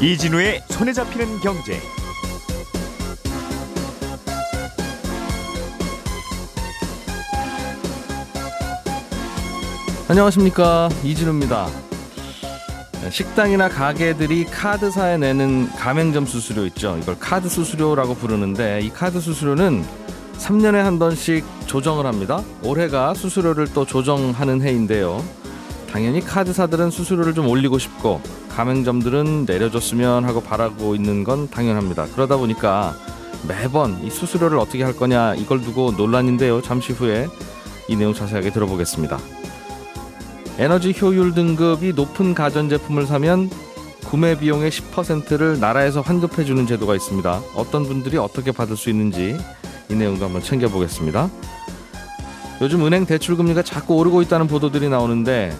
이진우의 손에 잡히는 경제. 안녕하십니까 이진우입니다. 식당이나 가게들이 카드사에 내는 가맹점 수수료 있죠. 이걸 카드 수수료라고 부르는데 이 카드 수수료는 3년에 한 번씩 조정을 합니다. 올해가 수수료를 또 조정하는 해인데요. 당연히 카드사들은 수수료를 좀 올리고 싶고 가맹점들은 내려줬으면 하고 바라고 있는 건 당연합니다. 그러다 보니까 매번 이 수수료를 어떻게 할 거냐 이걸 두고 논란인데요. 잠시 후에 이 내용 자세하게 들어보겠습니다. 에너지 효율 등급이 높은 가전제품을 사면 구매 비용의 10%를 나라에서 환급해 주는 제도가 있습니다. 어떤 분들이 어떻게 받을 수 있는지 이 내용도 한번 챙겨보겠습니다. 요즘 은행 대출 금리가 자꾸 오르고 있다는 보도들이 나오는데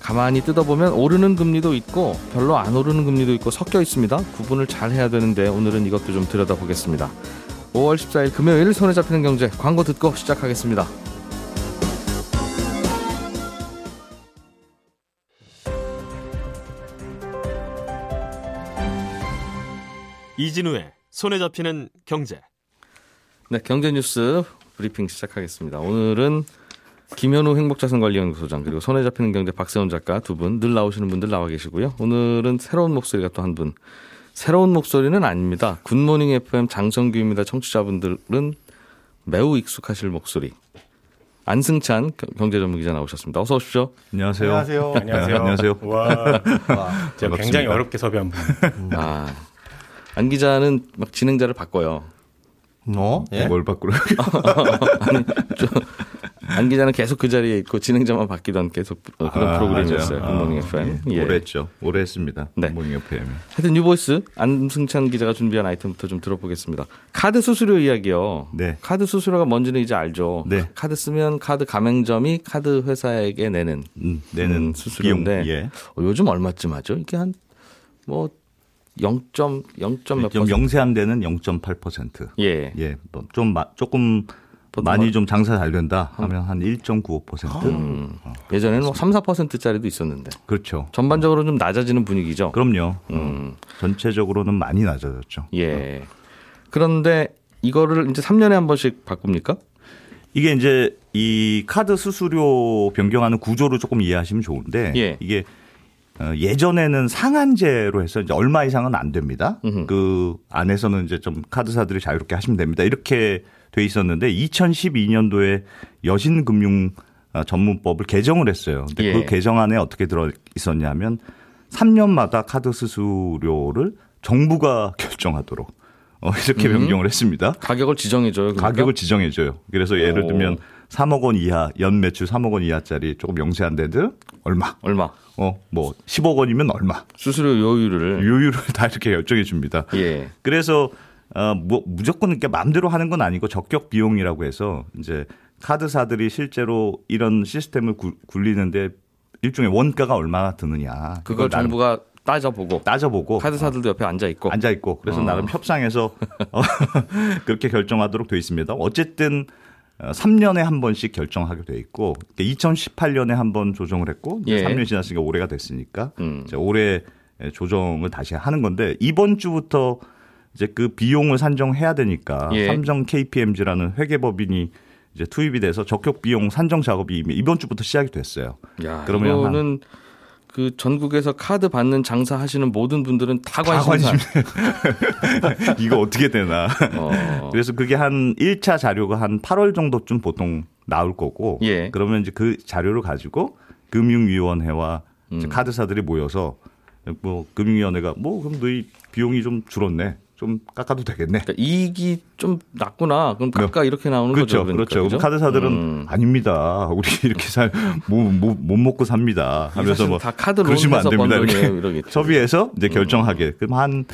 가만히 뜯어보면 오르는 금리도 있고 별로 안 오르는 금리도 있고 섞여 있습니다. 구분을 잘 해야 되는데 오늘은 이것도 좀 들여다보겠습니다. 5월 14일 금요일 손에 잡히는 경제 광고 듣고 시작하겠습니다. 이진우의 손에 잡히는 경제. 네, 경제 뉴스 브리핑 시작하겠습니다. 오늘은 김현우 행복자산관리연구소장 그리고 손에 잡히는 경제 박세훈 작가 두 분 늘 나오시는 분들 나와 계시고요. 오늘은 새로운 목소리가 또 한 분. 새로운 목소리는 아닙니다. 굿모닝 FM 장성규입니다. 청취자분들은 매우 익숙하실 목소리. 안승찬 경제 전문 기자 나오셨습니다. 어서 오십시오. 안녕하세요. 안녕하세요. 안녕하세요. 안녕하세요. 와, 와 제가 굉장히 어렵게 섭외한 분. 아, 안 기자는 막 진행자를 바꿔요. 어? 예? 뭘 바꾸려? 아니, 좀, 안 기자는 계속 그 자리에 있고 진행자만 바뀌던 계속 그런 아, 프로그램이었어요. 맞아요. 굿모닝 아, FM. 예. 예. 오래 했죠. 오래 했습니다. 네. 굿모닝 FM. 하여튼 뉴보이스 안승찬 기자가 준비한 아이템부터 좀 들어보겠습니다. 카드 수수료 이야기요. 네. 카드 수수료가 뭔지는 이제 알죠. 네. 카드 쓰면 카드 가맹점이 카드 회사에게 내는 음, 내는 음, 수수료인데 예. 어, 요즘 얼마쯤 하죠? 이게 한 뭐 0.0몇 좀 퍼센트. 영세한 데는 0.8%. 예. 예. 뭐좀 마, 조금 많이 한- 좀 장사 잘 된다 하면 한 1.95%. 음, 예전에는 뭐 3, 4%짜리도 있었는데 그렇죠. 전반적으로 좀 낮아지는 분위기죠. 그럼요. 음. 전체적으로는 많이 낮아졌죠. 예. 그런데 이거를 이제 3년에 한 번씩 바꿉니까? 이게 이제 이 카드 수수료 변경하는 구조를 조금 이해하시면 좋은데 예. 이게 어, 예전에는 상한제로 해서 이제 얼마 이상은 안 됩니다. 음흠. 그 안에서는 이제 좀 카드사들이 자유롭게 하시면 됩니다. 이렇게 돼 있었는데 2012년도에 여신금융 어, 전문법을 개정을 했어요. 근데 예. 그 개정안에 어떻게 들어 있었냐면 3년마다 카드 수수료를 정부가 결정하도록 어, 이렇게 음. 변경을 했습니다. 가격을 지정해줘요. 그러니까? 가격을 지정해줘요. 그래서 예를 오. 들면 3억 원 이하 연 매출 3억 원 이하짜리 조금 영세한 데들 얼마, 얼마? 어 뭐 10억 원이면 얼마, 수수료 요율을 요율을 다 이렇게 결정해 줍니다. 예. 그래서 어, 뭐 무조건 이렇게 마음대로 하는 건 아니고 적격 비용이라고 해서 이제 카드사들이 실제로 이런 시스템을 구- 굴리는데 일종의 원가가 얼마나 드느냐 그걸 정부가 따져보고 따져보고 카드사들도 옆에 앉아 있고 앉아 있고 그래서 어. 나름 협상해서 어, 그렇게 결정하도록 돼 있습니다. 어쨌든 어, 3년에 한 번씩 결정하게 돼 있고 2018년에 한 번 조정을 했고 예. 3년 지났으니까 올해가 됐으니까 음. 이제 올해 조정을 다시 하는 건데 이번 주부터 이제 그 비용을 산정해야 되니까 예. 삼성 KPMG라는 회계법인이 이제 투입이 돼서 적격 비용 산정 작업이 이미 이번 주부터 시작이 됐어요. 야, 그러면 한- 이거는 그 전국에서 카드 받는 장사 하시는 모든 분들은 다 다 관심사. 이거 어떻게 되나. 어. 그래서 그게 한 1차 자료가 한 8월 정도쯤 보통 나올 거고 예. 그러면 이제 그 자료를 가지고 금융위원회와 음. 카드사들이 모여서 뭐 금융위원회가 뭐 그럼 너희 비용이 좀 줄었네. 좀 깎아도 되겠네. 그러니까 이익이 좀 낮구나. 그럼 깎아 이렇게 나오는 그렇죠. 거죠. 그러니까, 그렇죠. 그죠? 카드사들은 음. 아닙니다. 우리 이렇게 살못 먹고 삽니다. 하면서 뭐 다 카드 그러시면 안 됩니다. 이렇게 이러겠죠. 협의해서 이제 결정하게. 그럼 한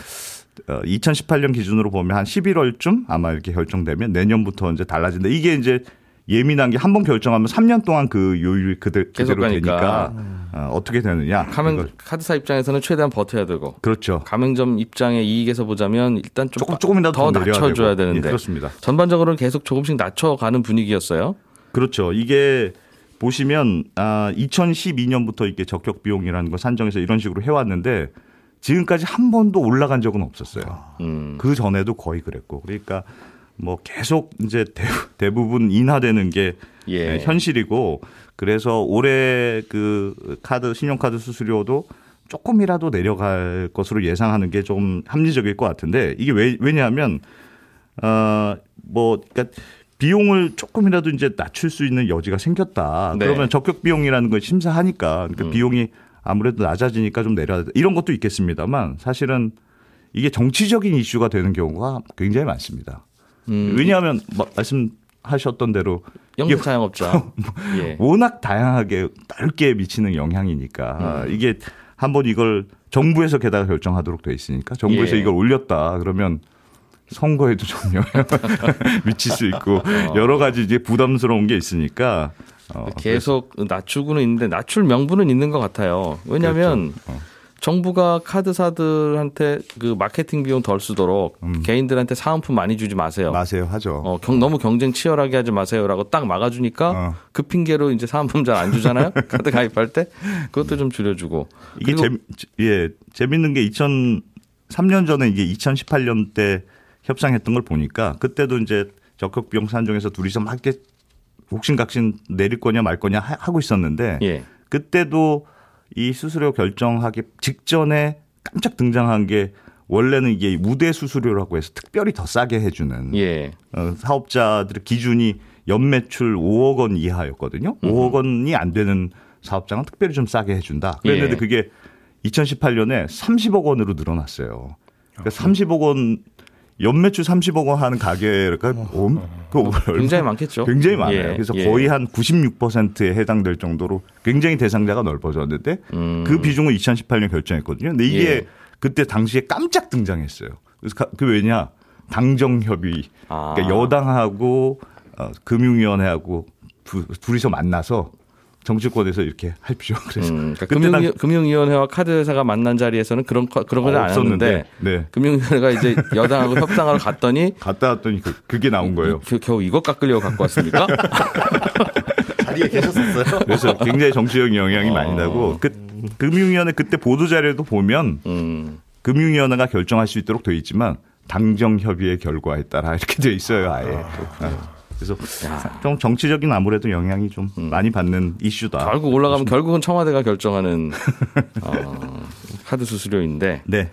어, 2018년 기준으로 보면 한 11월쯤 아마 이렇게 결정되면 내년부터 이제 달라진다. 이게 이제 예민한 게 한 번 결정하면 3년 동안 그 요율이 그대, 계속 그대로. 되니까 어, 어떻게 되느냐. 가맹 이걸. 카드사 입장에서는 최대한 버텨야 되고 그렇죠. 가맹점 입장의 이익에서 보자면 일단 좀 조금 빠- 조금이라도 더 낮춰줘야 되고. 되는데 예, 그렇습니다. 전반적으로는 계속 조금씩 낮춰가는 분위기였어요. 그렇죠. 이게 보시면 아 2012년부터 이렇게 적격 비용이라는 거 산정해서 이런 식으로 해왔는데 지금까지 한 번도 올라간 적은 없었어요. 음. 그 전에도 거의 그랬고 그러니까 뭐 계속 이제 대, 부 분 인하되는 게 예. 네, 현실이고 그래서 올해 그 카드 신용카드 수수료도 조금이라도 내려갈 것으로 예상하는 게 좀 합리적일 것 같은데 이게 왜 왜냐하면 어뭐 그러니까 비용을 조금이라도 이제 낮출 수 있는 여지가 생겼다. 네. 그러면 적격 비용이라는 걸 심사하니까 그러니까 음. 비용이 아무래도 낮아지니까 좀 내려야 돼. 이런 것도 있겠습니다만 사실은 이게 정치적인 이슈가 되는 경우가 굉장히 많습니다. 음. 왜냐하면 마- 말씀하셨던 대로 영세 자영업자. 예. 워낙 다양하게 넓게 미치는 영향이니까 음. 이게 한번 이걸 정부에서 게다가 결정하도록 돼 있으니까 정부에서 예. 이걸 올렸다 그러면 선거에도 좀 영향을 미칠 수 있고 어. 여러 가지 이제 부담스러운 게 있으니까 어, 계속 낮추고는 있는데 낮출 명분은 있는 것 같아요. 왜냐하면 그렇죠. 어. 정부가 카드사들한테 그 마케팅 비용 덜 쓰도록 음. 개인들한테 사은품 많이 주지 마세요. 마세요 하죠. 어, 경- 너무 경쟁 치열하게 하지 마세요라고 딱 막아주니까 어. 그 핑계로 이제 사은품 잘 안 주잖아요. 카드 가입할 때 그것도 좀 줄여주고 이게 그리고- 재, 예, 재밌는 게 2003년 전에 이게 2018년 때 협상했던 걸 보니까 그때도 이제 적격 비용 산정에서 둘이서 막 이렇게 옥신각신 내릴 거냐 말 거냐 하- 하고 있었는데 예, 그때도 이 수수료 결정하기 직전에 깜짝 등장한 게 원래는 이게 무대 수수료라고 해서 특별히 더 싸게 해주는 예, 어, 사업자들의 기준이 연매출 5억 원 이하였거든요. 5억 원이 안 되는 사업장은 특별히 좀 싸게 해준다. 그랬는데 예. 그게 2018년에 30억 원으로 늘어났어요. 그러니까 30억 원 연매출 30억 원 하는 가게가 엄, 그 얼마- 굉장히 많겠죠. 굉장히 많아요. 예, 그래서 예. 거의 한 96%에 해당될 정도로 굉장히 대상자가 넓어졌는데 음. 그 비중을 2018년 결정했거든요. 근데 이게 예. 그때 당시에 깜짝 등장했어요. 그래서 가- 그 왜냐 당정협의 아. 그러니까 여당하고 어, 금융위원회하고 두, 둘이서 만나서 정치권에서 이렇게 할 필요. 그래서 음, 그러니까 그때 당- 금융, 금융위원회와 카드회사가 만난 자리에서는 그런 거- 그런 건안 없었는데, 했는데 네. 금융위원회가 이제 여당하고 협상하러 갔더니 갔다 왔더니 그, 그게 나온 거예요. 겨- 겨우 이것 깎으려고 갖고 왔습니까? 자리에 계셨었어요? 그래서 굉장히 정치적 영향이 많이 어. 나고 그 금융위원회 그때 보도 자료도 보면 음, 금융위원회가 결정할 수 있도록 되어 있지만 당정 협의의 결과에 따라 이렇게 되어 있어요 아예. 아, 그래서 좀 정치적인 아무래도 영향이 좀 많이 받는 이슈다. 결국 올라가면 결국은 청와대가 결정하는 어, 카드 수수료인데 네.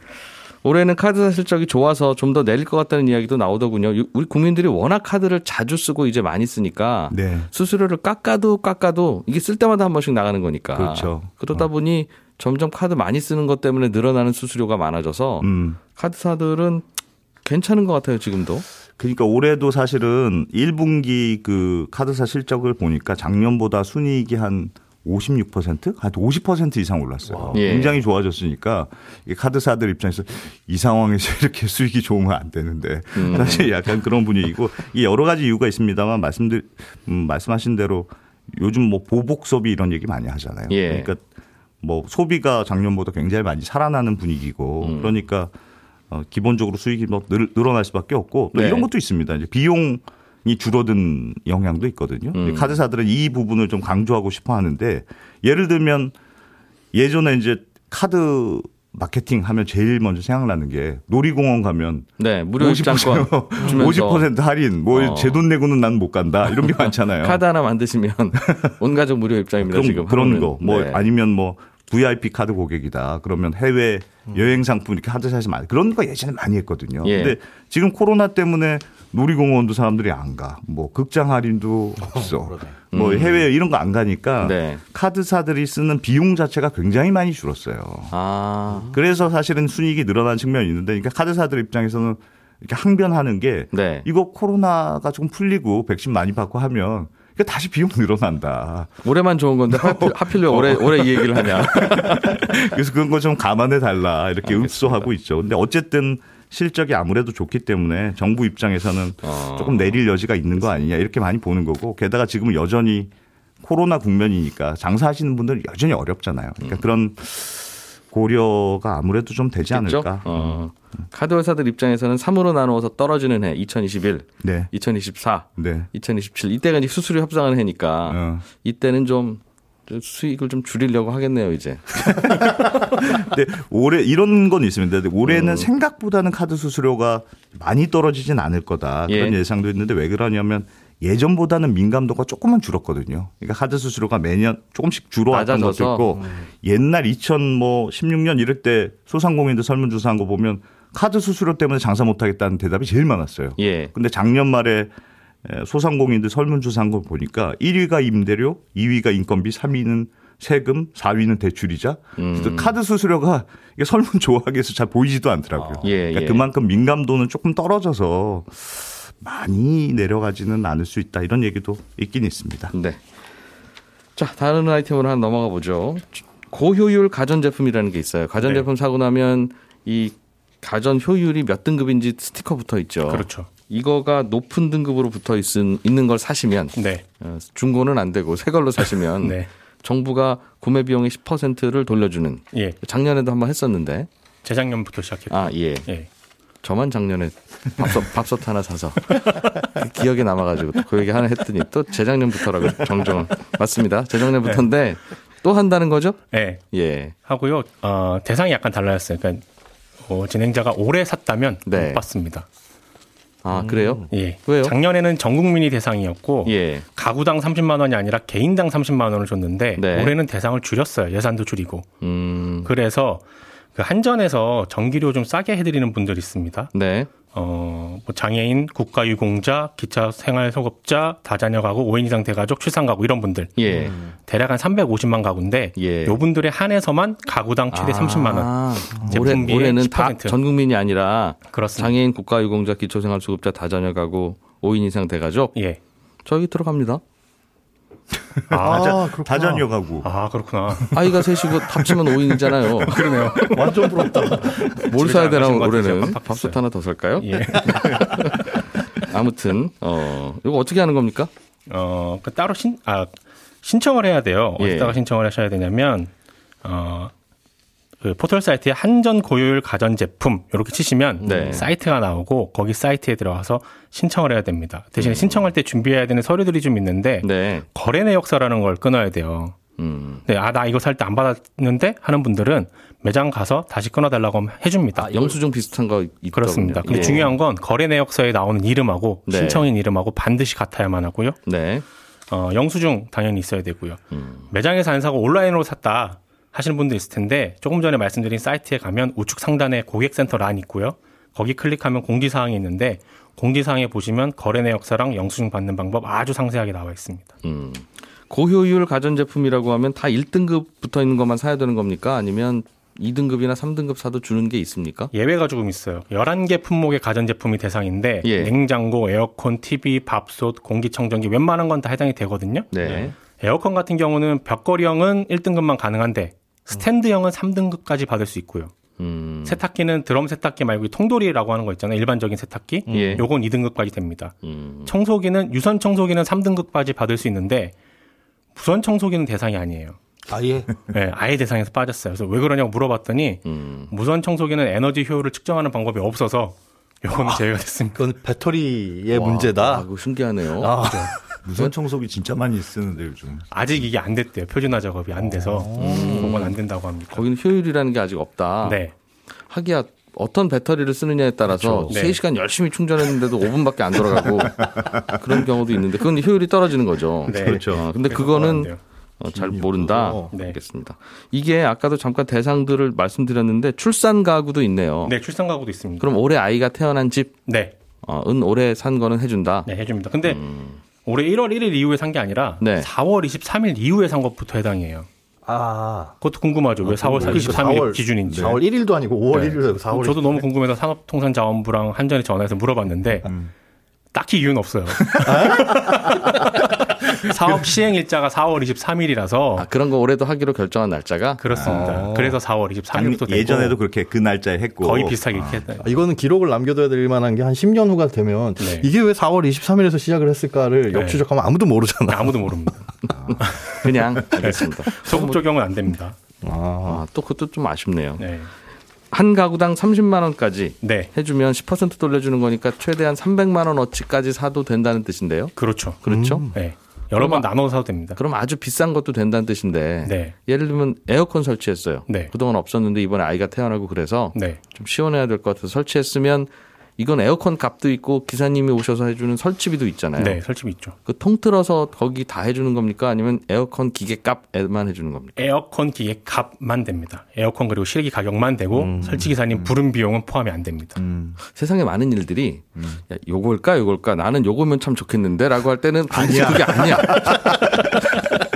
올해는 카드 실적이 좋아서 좀 더 내릴 것 같다는 이야기도 나오더군요. 유- 우리 국민들이 워낙 카드를 자주 쓰고 이제 많이 쓰니까 네. 수수료를 깎아도 깎아도 이게 쓸 때마다 한 번씩 나가는 거니까. 그렇죠. 그러다 보니 점점 카드 많이 쓰는 것 때문에 늘어나는 수수료가 많아져서 음. 카드사들은 괜찮은 것 같아요 지금도. 그러니까 올해도 사실은 1분기 그 카드사 실적을 보니까 작년보다 순이익이 한 56%? 한 50% 이상 올랐어요. 예. 굉장히 좋아졌으니까 이 카드사들 입장에서 이 상황에서 이렇게 수익이 좋으면 안 되는데 음. 사실 약간 그런 분위기고 이 여러 가지 이유가 있습니다만 말씀들 음, 말씀하신 대로 요즘 뭐 보복 소비 이런 얘기 많이 하잖아요. 예. 그러니까 뭐 소비가 작년보다 굉장히 많이 살아나는 분위기고 음. 그러니까 어, 기본적으로 수익이 뭐 늘, 늘어날 수밖에 없고 또 네. 이런 것도 있습니다. 이제 비용 이 줄어든 영향도 있거든요. 음. 카드사들은 이 부분을 좀 강조하고 싶어 하는데 예를 들면 예전에 이제 카드 마케팅 하면 제일 먼저 생각나는 게 놀이공원 가면 네 무료 입장권 주면서 50% 할인 뭐 어. 제돈 내고는 난 못 간다 이런 게 많잖아요. 카드 하나 만드시면 온 가족 무료 입장입니다 그런, 지금. 그런 하면은. 거. 뭐 네. 아니면 뭐 VIP 카드 고객이다. 그러면 해외 여행 상품 이렇게 카드사에서 많이 그런 거 예전에 많이 했거든요. 예. 근데 지금 코로나 때문에 놀이공원도 사람들이 안 가. 뭐 극장 할인도 없어. 뭐 해외 이런 거 안 가니까 음. 네. 카드사들이 쓰는 비용 자체가 굉장히 많이 줄었어요. 아 그래서 사실은 순이익이 늘어난 측면이 있는데 그러니까 카드사들 입장에서는 이렇게 항변하는 게 네. 이거 코로나가 좀 풀리고 백신 많이 받고 하면 다시 비용 늘어난다. 올해만 좋은 건데 하필, 하필 왜 올해 올해 이 얘기를 하냐. 그래서 그런 거 좀 감안해 달라 이렇게 읍소하고 있죠. 근데 어쨌든 실적이 아무래도 좋기 때문에 정부 입장에서는 어. 조금 내릴 여지가 있는 거 아니냐 이렇게 많이 보는 거고 게다가 지금은 여전히 코로나 국면이니까 장사하시는 분들은 여전히 어렵잖아요. 그러니까 그런 고려가 아무래도 좀 되지 있죠? 않을까. 어. 카드 회사들 입장에서는 3으로 나누어서 떨어지는 해 2021, 네. 2024, 네. 2027 이때가 이제 수수료 협상을 해니까 어. 이때는 좀 수익을 좀 줄이려고 하겠네요 이제. 근데 올해 이런 건 있습니다. 올해는 음. 생각보다는 카드 수수료가 많이 떨어지진 않을 거다. 그런 예. 예상도 있는데 왜 그러냐면 예전보다는 민감도가 조금은 줄었거든요. 그러니까 카드 수수료가 매년 조금씩 줄어왔던 것도. 있고 옛날 2016년 이럴 때 소상공인들 설문조사한 거 보면 카드 수수료 때문에 장사 못하겠다는 대답이 제일 많았어요. 예. 근데 작년 말에 에, 소상공인들 설문조사한 거 보니까 1위가 임대료, 2위가 인건비, 3위는 세금, 4위는 대출이자. 음. 카드 수수료가 이게 설문 조합에서 잘 보이지도 않더라고요. 예, 그러니까 예. 그만큼 민감도는 조금 떨어져서 많이 내려가지는 않을 수 있다 이런 얘기도 있긴 있습니다. 네. 자, 다른 아이템으로 하나 넘어가 보죠. 고효율 가전제품이라는 게 있어요. 가전제품 사고 나면 이 가전 효율이 몇 등급인지 스티커 붙어 있죠. 그렇죠. 이거가 높은 등급으로 붙어 있, 있는 걸 사시면 네. 어, 중고는 안 되고 새 걸로 사시면 네. 정부가 구매 비용의 10%를 돌려주는 예. 작년에도 한번 했었는데 재작년부터 시작했고. 아 예. 예. 저만 작년에 밥솥, 밥솥 하나 사서 그 기억에 남아가지고 또그 얘기 하나 했더니 또 재작년부터라고 정정을 맞습니다. 재작년부터인데 또 한다는 거죠? 예. 예. 하고요. 어, 대상이 약간 달라졌어요. 그러니까 어, 진행자가 오래 샀다면 네. 못 받습니다. 아 그래요? 예. 왜요? 작년에는 전 국민이 대상이었고 예. 가구당 30만 원이 아니라 개인당 30만 원을 줬는데 네. 올해는 대상을 줄였어요. 예산도 줄이고. 음. 그래서 그 한전에서 전기료 좀 싸게 해드리는 분들이 있습니다. 네. 어, 뭐 장애인, 국가유공자, 기차 생활소급자, 다자녀 가구, 5인 이상 대가족, 출산 가구 이런 분들 예. 대략 한 350만 가구인데 예. 요 분들에 한해서만 가구당 최대 30만 원. 아, 올해, 올해는 다 10%. 전 국민이 아니라 그렇습니다. 장애인 국가유공자 기초생활수급자 다자녀 가구 5인 이상 대가족 예. 저기 들어갑니다. 아, 그렇구나. 다자녀 가구. 아, 그렇구나. 아이가 셋이고 합치면 5인이잖아요. 그러네요. 완전 부럽다. 뭘 사야 안 되나 올해는. 밥솥 하나 더 살까요? 예. 아무튼 어 이거 어떻게 하는 겁니까? 어, 그 따로 신, 아, 신청을 해야 돼요. 예. 어디다가 신청을 하셔야 되냐면, 어, 그 포털 사이트에 한전 고효율 가전 제품 이렇게 치시면 네. 사이트가 나오고 거기 사이트에 들어가서 신청을 해야 됩니다. 음. 대신에 신청할 때 준비해야 되는 서류들이 좀 있는데 네. 거래 내역서라는 걸 끊어야 돼요. 음. 네, 아, 나 이거 살 때 안 받았는데 하는 분들은 매장 가서 다시 끊어달라고 하면 해줍니다. 아, 영수증 비슷한 거 있더군요. 그렇습니다. 근데 예. 중요한 건 거래 내역서에 나오는 이름하고 네. 신청인 이름하고 반드시 같아야만 하고요. 네. 어, 영수증 당연히 있어야 되고요. 음. 매장에서 안 사고 온라인으로 샀다 하시는 분들 있을 텐데 조금 전에 말씀드린 사이트에 가면 우측 상단에 고객센터 란 있고요. 거기 클릭하면 공지사항이 있는데 공지사항에 보시면 거래 내역서랑 영수증 받는 방법 아주 상세하게 나와 있습니다. 음. 고효율 가전제품이라고 하면 다 1등급 붙어 있는 것만 사야 되는 겁니까? 아니면 2등급이나 3등급 사도 주는 게 있습니까? 예외가 조금 있어요. 11개 품목의 가전제품이 대상인데 예. 냉장고, 에어컨, TV, 밥솥, 공기청정기 웬만한 건 다 해당이 되거든요. 네. 에어컨 같은 경우는 벽걸이형은 1등급만 가능한데 스탠드형은 3등급까지 받을 수 있고요. 음. 세탁기는 드럼 세탁기 말고 이 통돌이라고 하는 거 있잖아요. 일반적인 세탁기. 예. 요건 2등급까지 됩니다. 음. 청소기는 유선 청소기는 3등급까지 받을 수 있는데 무선 청소기는 대상이 아니에요. 아예. 네, 아예 대상에서 빠졌어요. 그래서 왜 그러냐고 물어봤더니 음. 무선 청소기는 에너지 효율을 측정하는 방법이 없어서 요거는 제외가 됐습니다. 그건 배터리의 와, 문제다. 아, 그거 신기하네요. 아, 무선 청소기 진짜 많이 쓰는데 요즘. 아직 이게 안 됐대요. 표준화 작업이 안 돼서 그건 안 된다고 합니다. 거기는 효율이라는 게 아직 없다. 네. 하기야 어떤 배터리를 쓰느냐에 따라서 그렇죠. 네. 3시간 열심히 충전했는데도 5분밖에 안 돌아가고 그런 경우도 있는데 그건 효율이 떨어지는 거죠. 네. 그렇죠. 어, 근데 그거는. 어, 잘 모른다. 네. 알겠습니다. 이게 아까도 잠깐 대상들을 말씀드렸는데 출산 가구도 있네요. 네, 출산 가구도 있습니다. 그럼 올해 아이가 태어난 집은 네. 올해 산 거는 해준다. 네, 해줍니다. 근데 올해 1월 1일 이후에 산 게 아니라 음. 네. 4월 23일 이후에 산 것부터 해당이에요. 아. 그것도 궁금하죠. 왜 4월 23일 4월, 기준인지. 4월 1일도 아니고 5월 네. 1일도 4월. 저도 너무 궁금해서 산업통상자원부랑 한전에 전화해서 물어봤는데 딱히 이유는 없어요. 사업 시행 일자가 4월 23일이라서 아, 그런 거 올해도 하기로 결정한 날짜가 그렇습니다. 그래서 4월 23일부터 되고 예전에도 그렇게 그 날짜에 했고 거의 비슷하게 이렇게 했다. 아, 이거는 기록을 남겨둬야 될 만한 게 한 10년 후가 되면 네. 이게 왜 4월 23일에서 시작을 했을까를 네. 역추적하면 아무도 모르잖아. 아무도 모릅니다. 그냥 알겠습니다. 소급 적용은 안 됩니다. 아, 아, 또 그것도 좀 아쉽네요. 네. 한 가구당 30만 원까지 네. 해주면 10% 돌려주는 거니까 최대한 300만 원 어치까지 사도 된다는 뜻인데요. 그렇죠. 그렇죠? 음. 네. 여러 번 나눠 사도 됩니다. 그럼 아주 비싼 것도 된다는 뜻인데 네. 예를 들면 에어컨 설치했어요. 네. 그동안 없었는데 이번에 아이가 태어나고 그래서 네. 좀 시원해야 될 것 같아서 설치했으면 이건 에어컨 값도 있고 기사님이 오셔서 해주는 설치비도 있잖아요. 네. 설치비 있죠. 그 통틀어서 거기 다 해주는 겁니까? 아니면 에어컨 기계 값에만 해주는 겁니까? 에어컨 기계 값만 됩니다. 에어컨 그리고 실기 가격만 되고 음. 설치 기사님 부른 비용은 포함이 안 됩니다. 세상에 많은 일들이 음. 야, 요걸까 요걸까 나는 요거면 참 좋겠는데라고 할 때는 반드시 그게 아니야.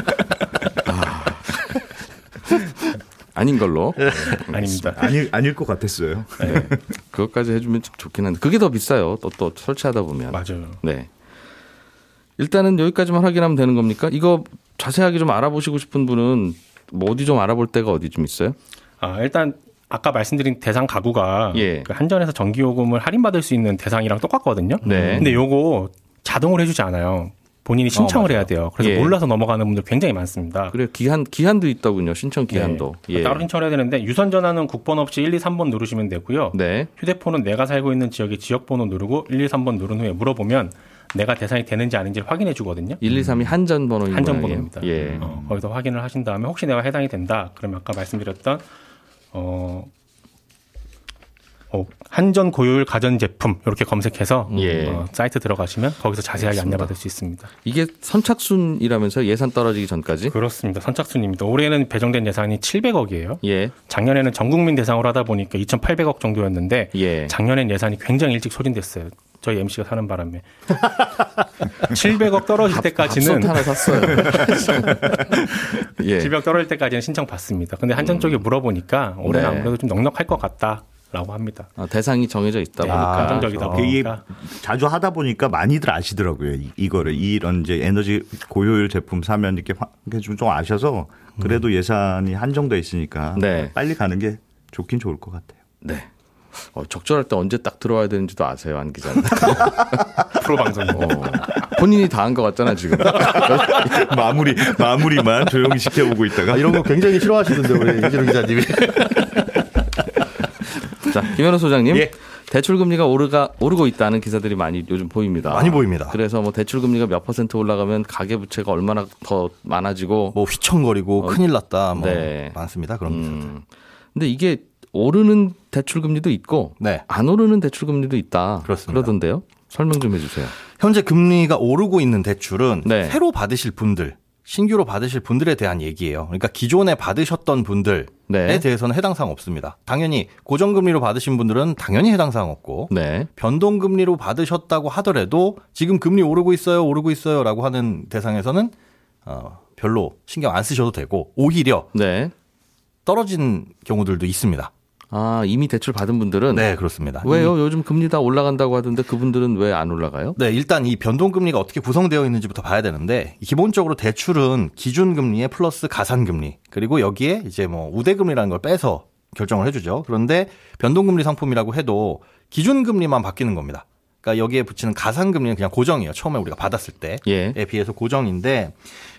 아. 닌 걸로 아닙니다. 아닐 아닐 것 같았어요. 네. 그것까지 해주면 좀 좋긴 한데 그게 더 비싸요. 또 또 설치하다 보면. 맞아요. 네. 일단은 여기까지만 확인하면 되는 겁니까? 이거 자세하게 좀 알아보시고 싶은 분은 뭐 어디 좀 알아볼 데가 어디 좀 있어요? 아, 일단 아까 말씀드린 대상 가구가 예. 그 한전에서 전기요금을 할인받을 수 있는 대상이랑 똑같거든요. 네. 근데 요거 자동으로 해주지 않아요. 본인이 신청을 해야 돼요. 그래서 예. 몰라서 넘어가는 분들 굉장히 많습니다. 그래 기한 기한도 있더군요. 신청 기한도. 네. 예. 따로 신청을 해야 되는데 유선 전화는 국번 없이 1, 2, 3번 누르시면 되고요. 네. 휴대폰은 내가 살고 있는 지역의 지역 번호 누르고 1, 2, 3번 누른 후에 물어보면 내가 대상이 되는지 아닌지 를 확인해 주거든요. 1, 2, 3이 한전 번호인 한전 모양이에요. 번호입니다. 예. 어, 거기서 확인을 하신 다음에 혹시 내가 해당이 된다. 그러면 아까 말씀드렸던 어, 어, 한전 고효율 가전 제품 이렇게 검색해서 예. 어, 사이트 들어가시면 거기서 자세하게 안내받을 수 있습니다. 이게 선착순이라면서 예산 떨어지기 전까지? 그렇습니다. 선착순입니다. 올해는 배정된 예산이 700억이에요. 예. 작년에는 전 국민 대상으로 하다 보니까 2,800억 정도였는데 예. 작년엔 예산이 굉장히 일찍 소진됐어요. 저희 MC가 사는 바람에 700억 떨어질 때까지는 하나 샀어요. 예. 700억 떨어질 때까지는 신청 받습니다. 근데 한전 쪽에 물어보니까 올해 는 네. 아무래도 좀 넉넉할 것 같다 라고 합니다. 아, 대상이 정해져 있다 네, 보니까. 안정적이다 이게 보니까 자주 하다 보니까 많이들 아시더라고요. 이- 이거를 이런 이제 에너지 고효율 제품 사면 이렇게 좀, 좀 아셔서 그래도 예산이 한정돼 있으니까 네. 빨리 가는 게 좋긴 좋을 것 같아요. 네. 어, 적절할 때 언제 딱 들어와야 되는지도 아세요, 안 기자님. 프로 방송. 어, 본인이 다 한 것 같잖아, 지금. 마무리 마무리만 조용히 지켜보고 있다가 아, 이런 거 굉장히 싫어하시던데 우리 이재룡 기자님이. 자, 김현우 소장님. 예. 대출 금리가 오르가 오르고 있다는 기사들이 많이 요즘 보입니다. 많이 보입니다. 그래서 뭐 대출 금리가 몇 퍼센트 올라가면 가계 부채가 얼마나 더 많아지고 뭐 휘청거리고 큰일 났다. 뭐 네. 많습니다. 그런 기사들. 음. 근데 이게 오르는 대출 금리도 있고 네. 안 오르는 대출 금리도 있다. 그렇습니다. 그러던데요. 설명 좀 해주세요. 현재 금리가 오르고 있는 대출은 네. 새로 받으실 분들, 신규로 받으실 분들에 대한 얘기예요. 그러니까 기존에 받으셨던 분들에 네. 대해서는 해당 사항 없습니다. 당연히 고정금리로 받으신 분들은 당연히 해당 사항 없고 네. 변동금리로 받으셨다고 하더라도 지금 금리 오르고 있어요, 오르고 있어요라고 하는 대상에서는 어, 별로 신경 안 쓰셔도 되고 오히려 네. 떨어진 경우들도 있습니다. 아 이미 대출 받은 분들은 네, 그렇습니다. 왜요? 요즘 금리 다 올라간다고 하던데 그분들은 왜 안 올라가요? 네, 일단 이 변동금리가 어떻게 구성되어 있는지부터 봐야 되는데 기본적으로 대출은 기준금리에 플러스 가산금리 그리고 여기에 이제 뭐 우대금리라는 걸 빼서 결정을 해주죠. 그런데 변동금리 상품이라고 해도 기준금리만 바뀌는 겁니다. 그러니까 여기에 붙이는 가산금리는 그냥 고정이에요. 처음에 우리가 받았을 때에 예. 비해서 고정인데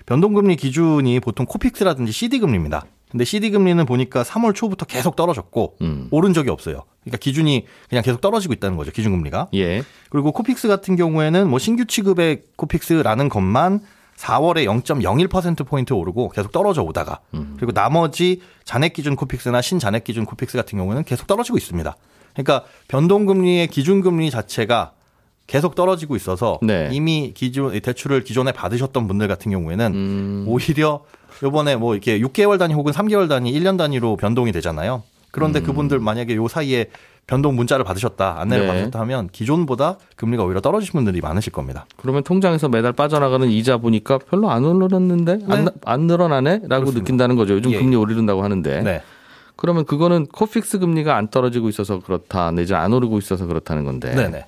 변동금리 기준이 보통 코픽스라든지 CD금리입니다. 근데 CD금리는 보니까 3월 초부터 계속 떨어졌고 음. 오른 적이 없어요. 그러니까 기준이 그냥 계속 떨어지고 있다는 거죠. 기준 금리가. 예. 그리고 코픽스 같은 경우에는 뭐 신규 취급의 코픽스라는 것만 4월에 0.01%포인트 오르고 계속 떨어져 오다가 그리고 나머지 잔액 기준 코픽스나 신잔액 기준 코픽스 같은 경우에는 계속 떨어지고 있습니다. 그러니까 변동금리의 기준금리 자체가 계속 떨어지고 있어서 네. 이미 기존 대출을 기존에 받으셨던 분들 같은 경우에는 음. 오히려 요번에 뭐 이렇게 6개월 단위 혹은 3개월 단위, 1년 단위로 변동이 되잖아요. 그런데 그분들 만약에 요 사이에 변동 문자를 받으셨다, 안내를 음. 네. 받으셨다 하면 기존보다 금리가 오히려 떨어지신 분들이 많으실 겁니다. 그러면 통장에서 매달 빠져나가는 이자 보니까 별로 안 오르는데 안, 네. 안 늘어나네 라고 그렇습니다. 느낀다는 거죠. 요즘 예. 금리 오르는다고 하는데. 네. 그러면 그거는 코픽스 금리가 안 떨어지고 있어서 그렇다, 내지 안 오르고 있어서 그렇다는 건데. 네네.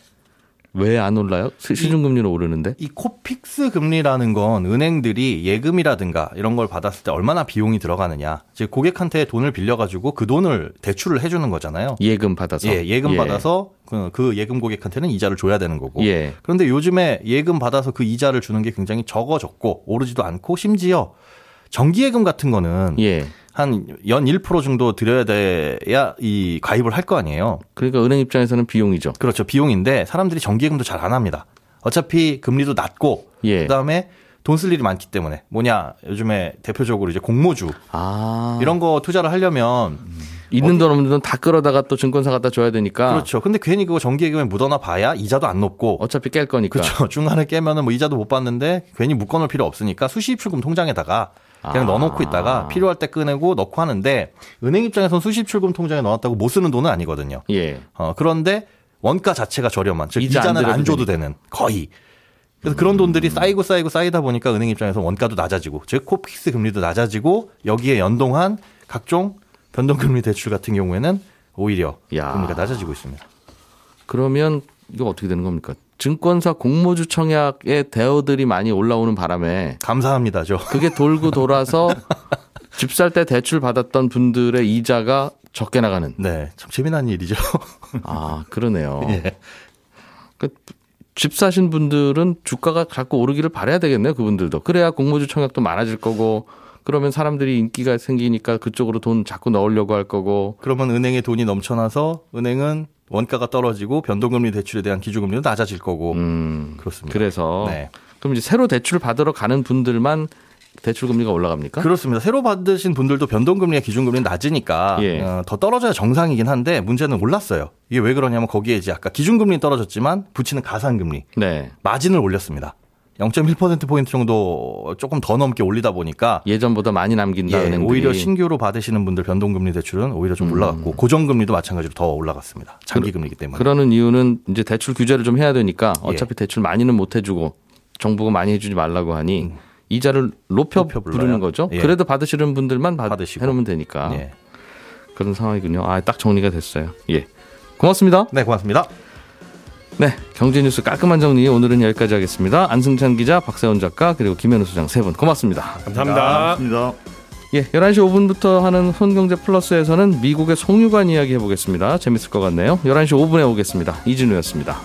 왜 안 올라요? 시- 시중 금리는 오르는데? 이 코픽스 금리라는 건 은행들이 예금이라든가 이런 걸 받았을 때 얼마나 비용이 들어가느냐. 즉 고객한테 돈을 빌려가지고 그 돈을 대출을 해주는 거잖아요. 예금 받아서. 예, 예금 받아서 그, 그 예금 고객한테는 이자를 줘야 되는 거고. 예. 그런데 요즘에 예금 받아서 그 이자를 주는 게 굉장히 적어졌고 오르지도 않고 심지어 정기예금 같은 거는 예. 한 연 1% 정도 드려야 돼야 이 가입을 할 거 아니에요. 그러니까 은행 입장에서는 비용이죠. 그렇죠. 비용인데 사람들이 정기예금도 잘 안 합니다. 어차피 금리도 낮고 예. 그다음에 돈 쓸 일이 많기 때문에 뭐냐 요즘에 대표적으로 이제 공모주 아. 이런 거 투자를 하려면 있는 돈 없는 돈 다 끌어다가 또 증권사 갖다 줘야 되니까. 그렇죠. 근데 괜히 그거 정기예금에 묻어놔 봐야 이자도 안 높고 어차피 깰 거니까. 그렇죠. 중간에 깨면은 뭐 이자도 못 받는데 괜히 묶어놓을 필요 없으니까 수시입출금 통장에다가 그냥 아. 넣어놓고 있다가 필요할 때 꺼내고 넣고 하는데 은행 입장에서는 수시입출금 통장에 넣었다고 못 쓰는 돈은 아니거든요. 예. 어, 그런데 원가 자체가 저렴한 즉 이자 안 이자는 안, 들여도 줘도 되는 거의. 그래서 그런 돈들이 쌓이고 쌓이고 쌓이다 보니까 은행 입장에서 원가도 낮아지고 즉 코픽스 금리도 낮아지고 여기에 연동한 각종 변동금리 대출 같은 경우에는 오히려 야. 금리가 낮아지고 있습니다. 그러면 이거 어떻게 되는 겁니까? 증권사 공모주 청약의 대어들이 많이 올라오는 바람에 감사합니다죠. 그게 돌고 돌아서 집 살 때 대출 받았던 분들의 이자가 적게 나가는. 네, 참 재미난 일이죠. 아, 그러네요. 예. 그, 집 사신 분들은 주가가 자꾸 오르기를 바라야 되겠네요. 그분들도. 그래야 공모주 청약도 많아질 거고 그러면 사람들이 인기가 생기니까 그쪽으로 돈 자꾸 넣으려고 할 거고 그러면 은행에 돈이 넘쳐나서 은행은 원가가 떨어지고 변동금리 대출에 대한 기준금리도 낮아질 거고 음. 그렇습니다. 그래서 네. 그럼 이제 새로 대출 받으러 가는 분들만 대출 금리가 올라갑니까? 그렇습니다. 새로 받으신 분들도 변동금리와 기준금리는 낮으니까 예. 어, 더 떨어져야 정상이긴 한데 문제는 올랐어요. 이게 왜 그러냐면 거기에 이제 아까 기준금리 떨어졌지만 붙이는 가산금리 네. 마진을 올렸습니다. 0.1%포인트 정도 조금 더 넘게 올리다 보니까 예전보다 많이 남긴다 예. 오히려 신규로 받으시는 분들 변동금리 대출은 오히려 좀 올라갔고 고정금리도 마찬가지로 더 올라갔습니다. 장기금리이기 때문에. 그러는 이유는 이제 대출 규제를 좀 해야 되니까 예. 어차피 대출 많이는 못 해주고 정부가 많이 해주지 말라고 하니 이자를 높여, 높여. 부르는 거죠. 예. 그래도 받으시는 분들만 받, 받으시고. 해놓으면 되니까 예. 그런 상황이군요. 아, 딱 정리가 됐어요. 예, 고맙습니다. 네, 고맙습니다. 네, 경제 뉴스 깔끔한 정리 오늘은 여기까지 하겠습니다. 안승찬 기자, 박세원 작가 그리고 김현우 소장 세 분 고맙습니다. 감사합니다. 맞습니다. 예, 11시 5분부터 하는 손경제 플러스에서는 미국의 송유관 이야기 해보겠습니다. 재밌을 것 같네요. 11시 5분에 오겠습니다. 이진우였습니다.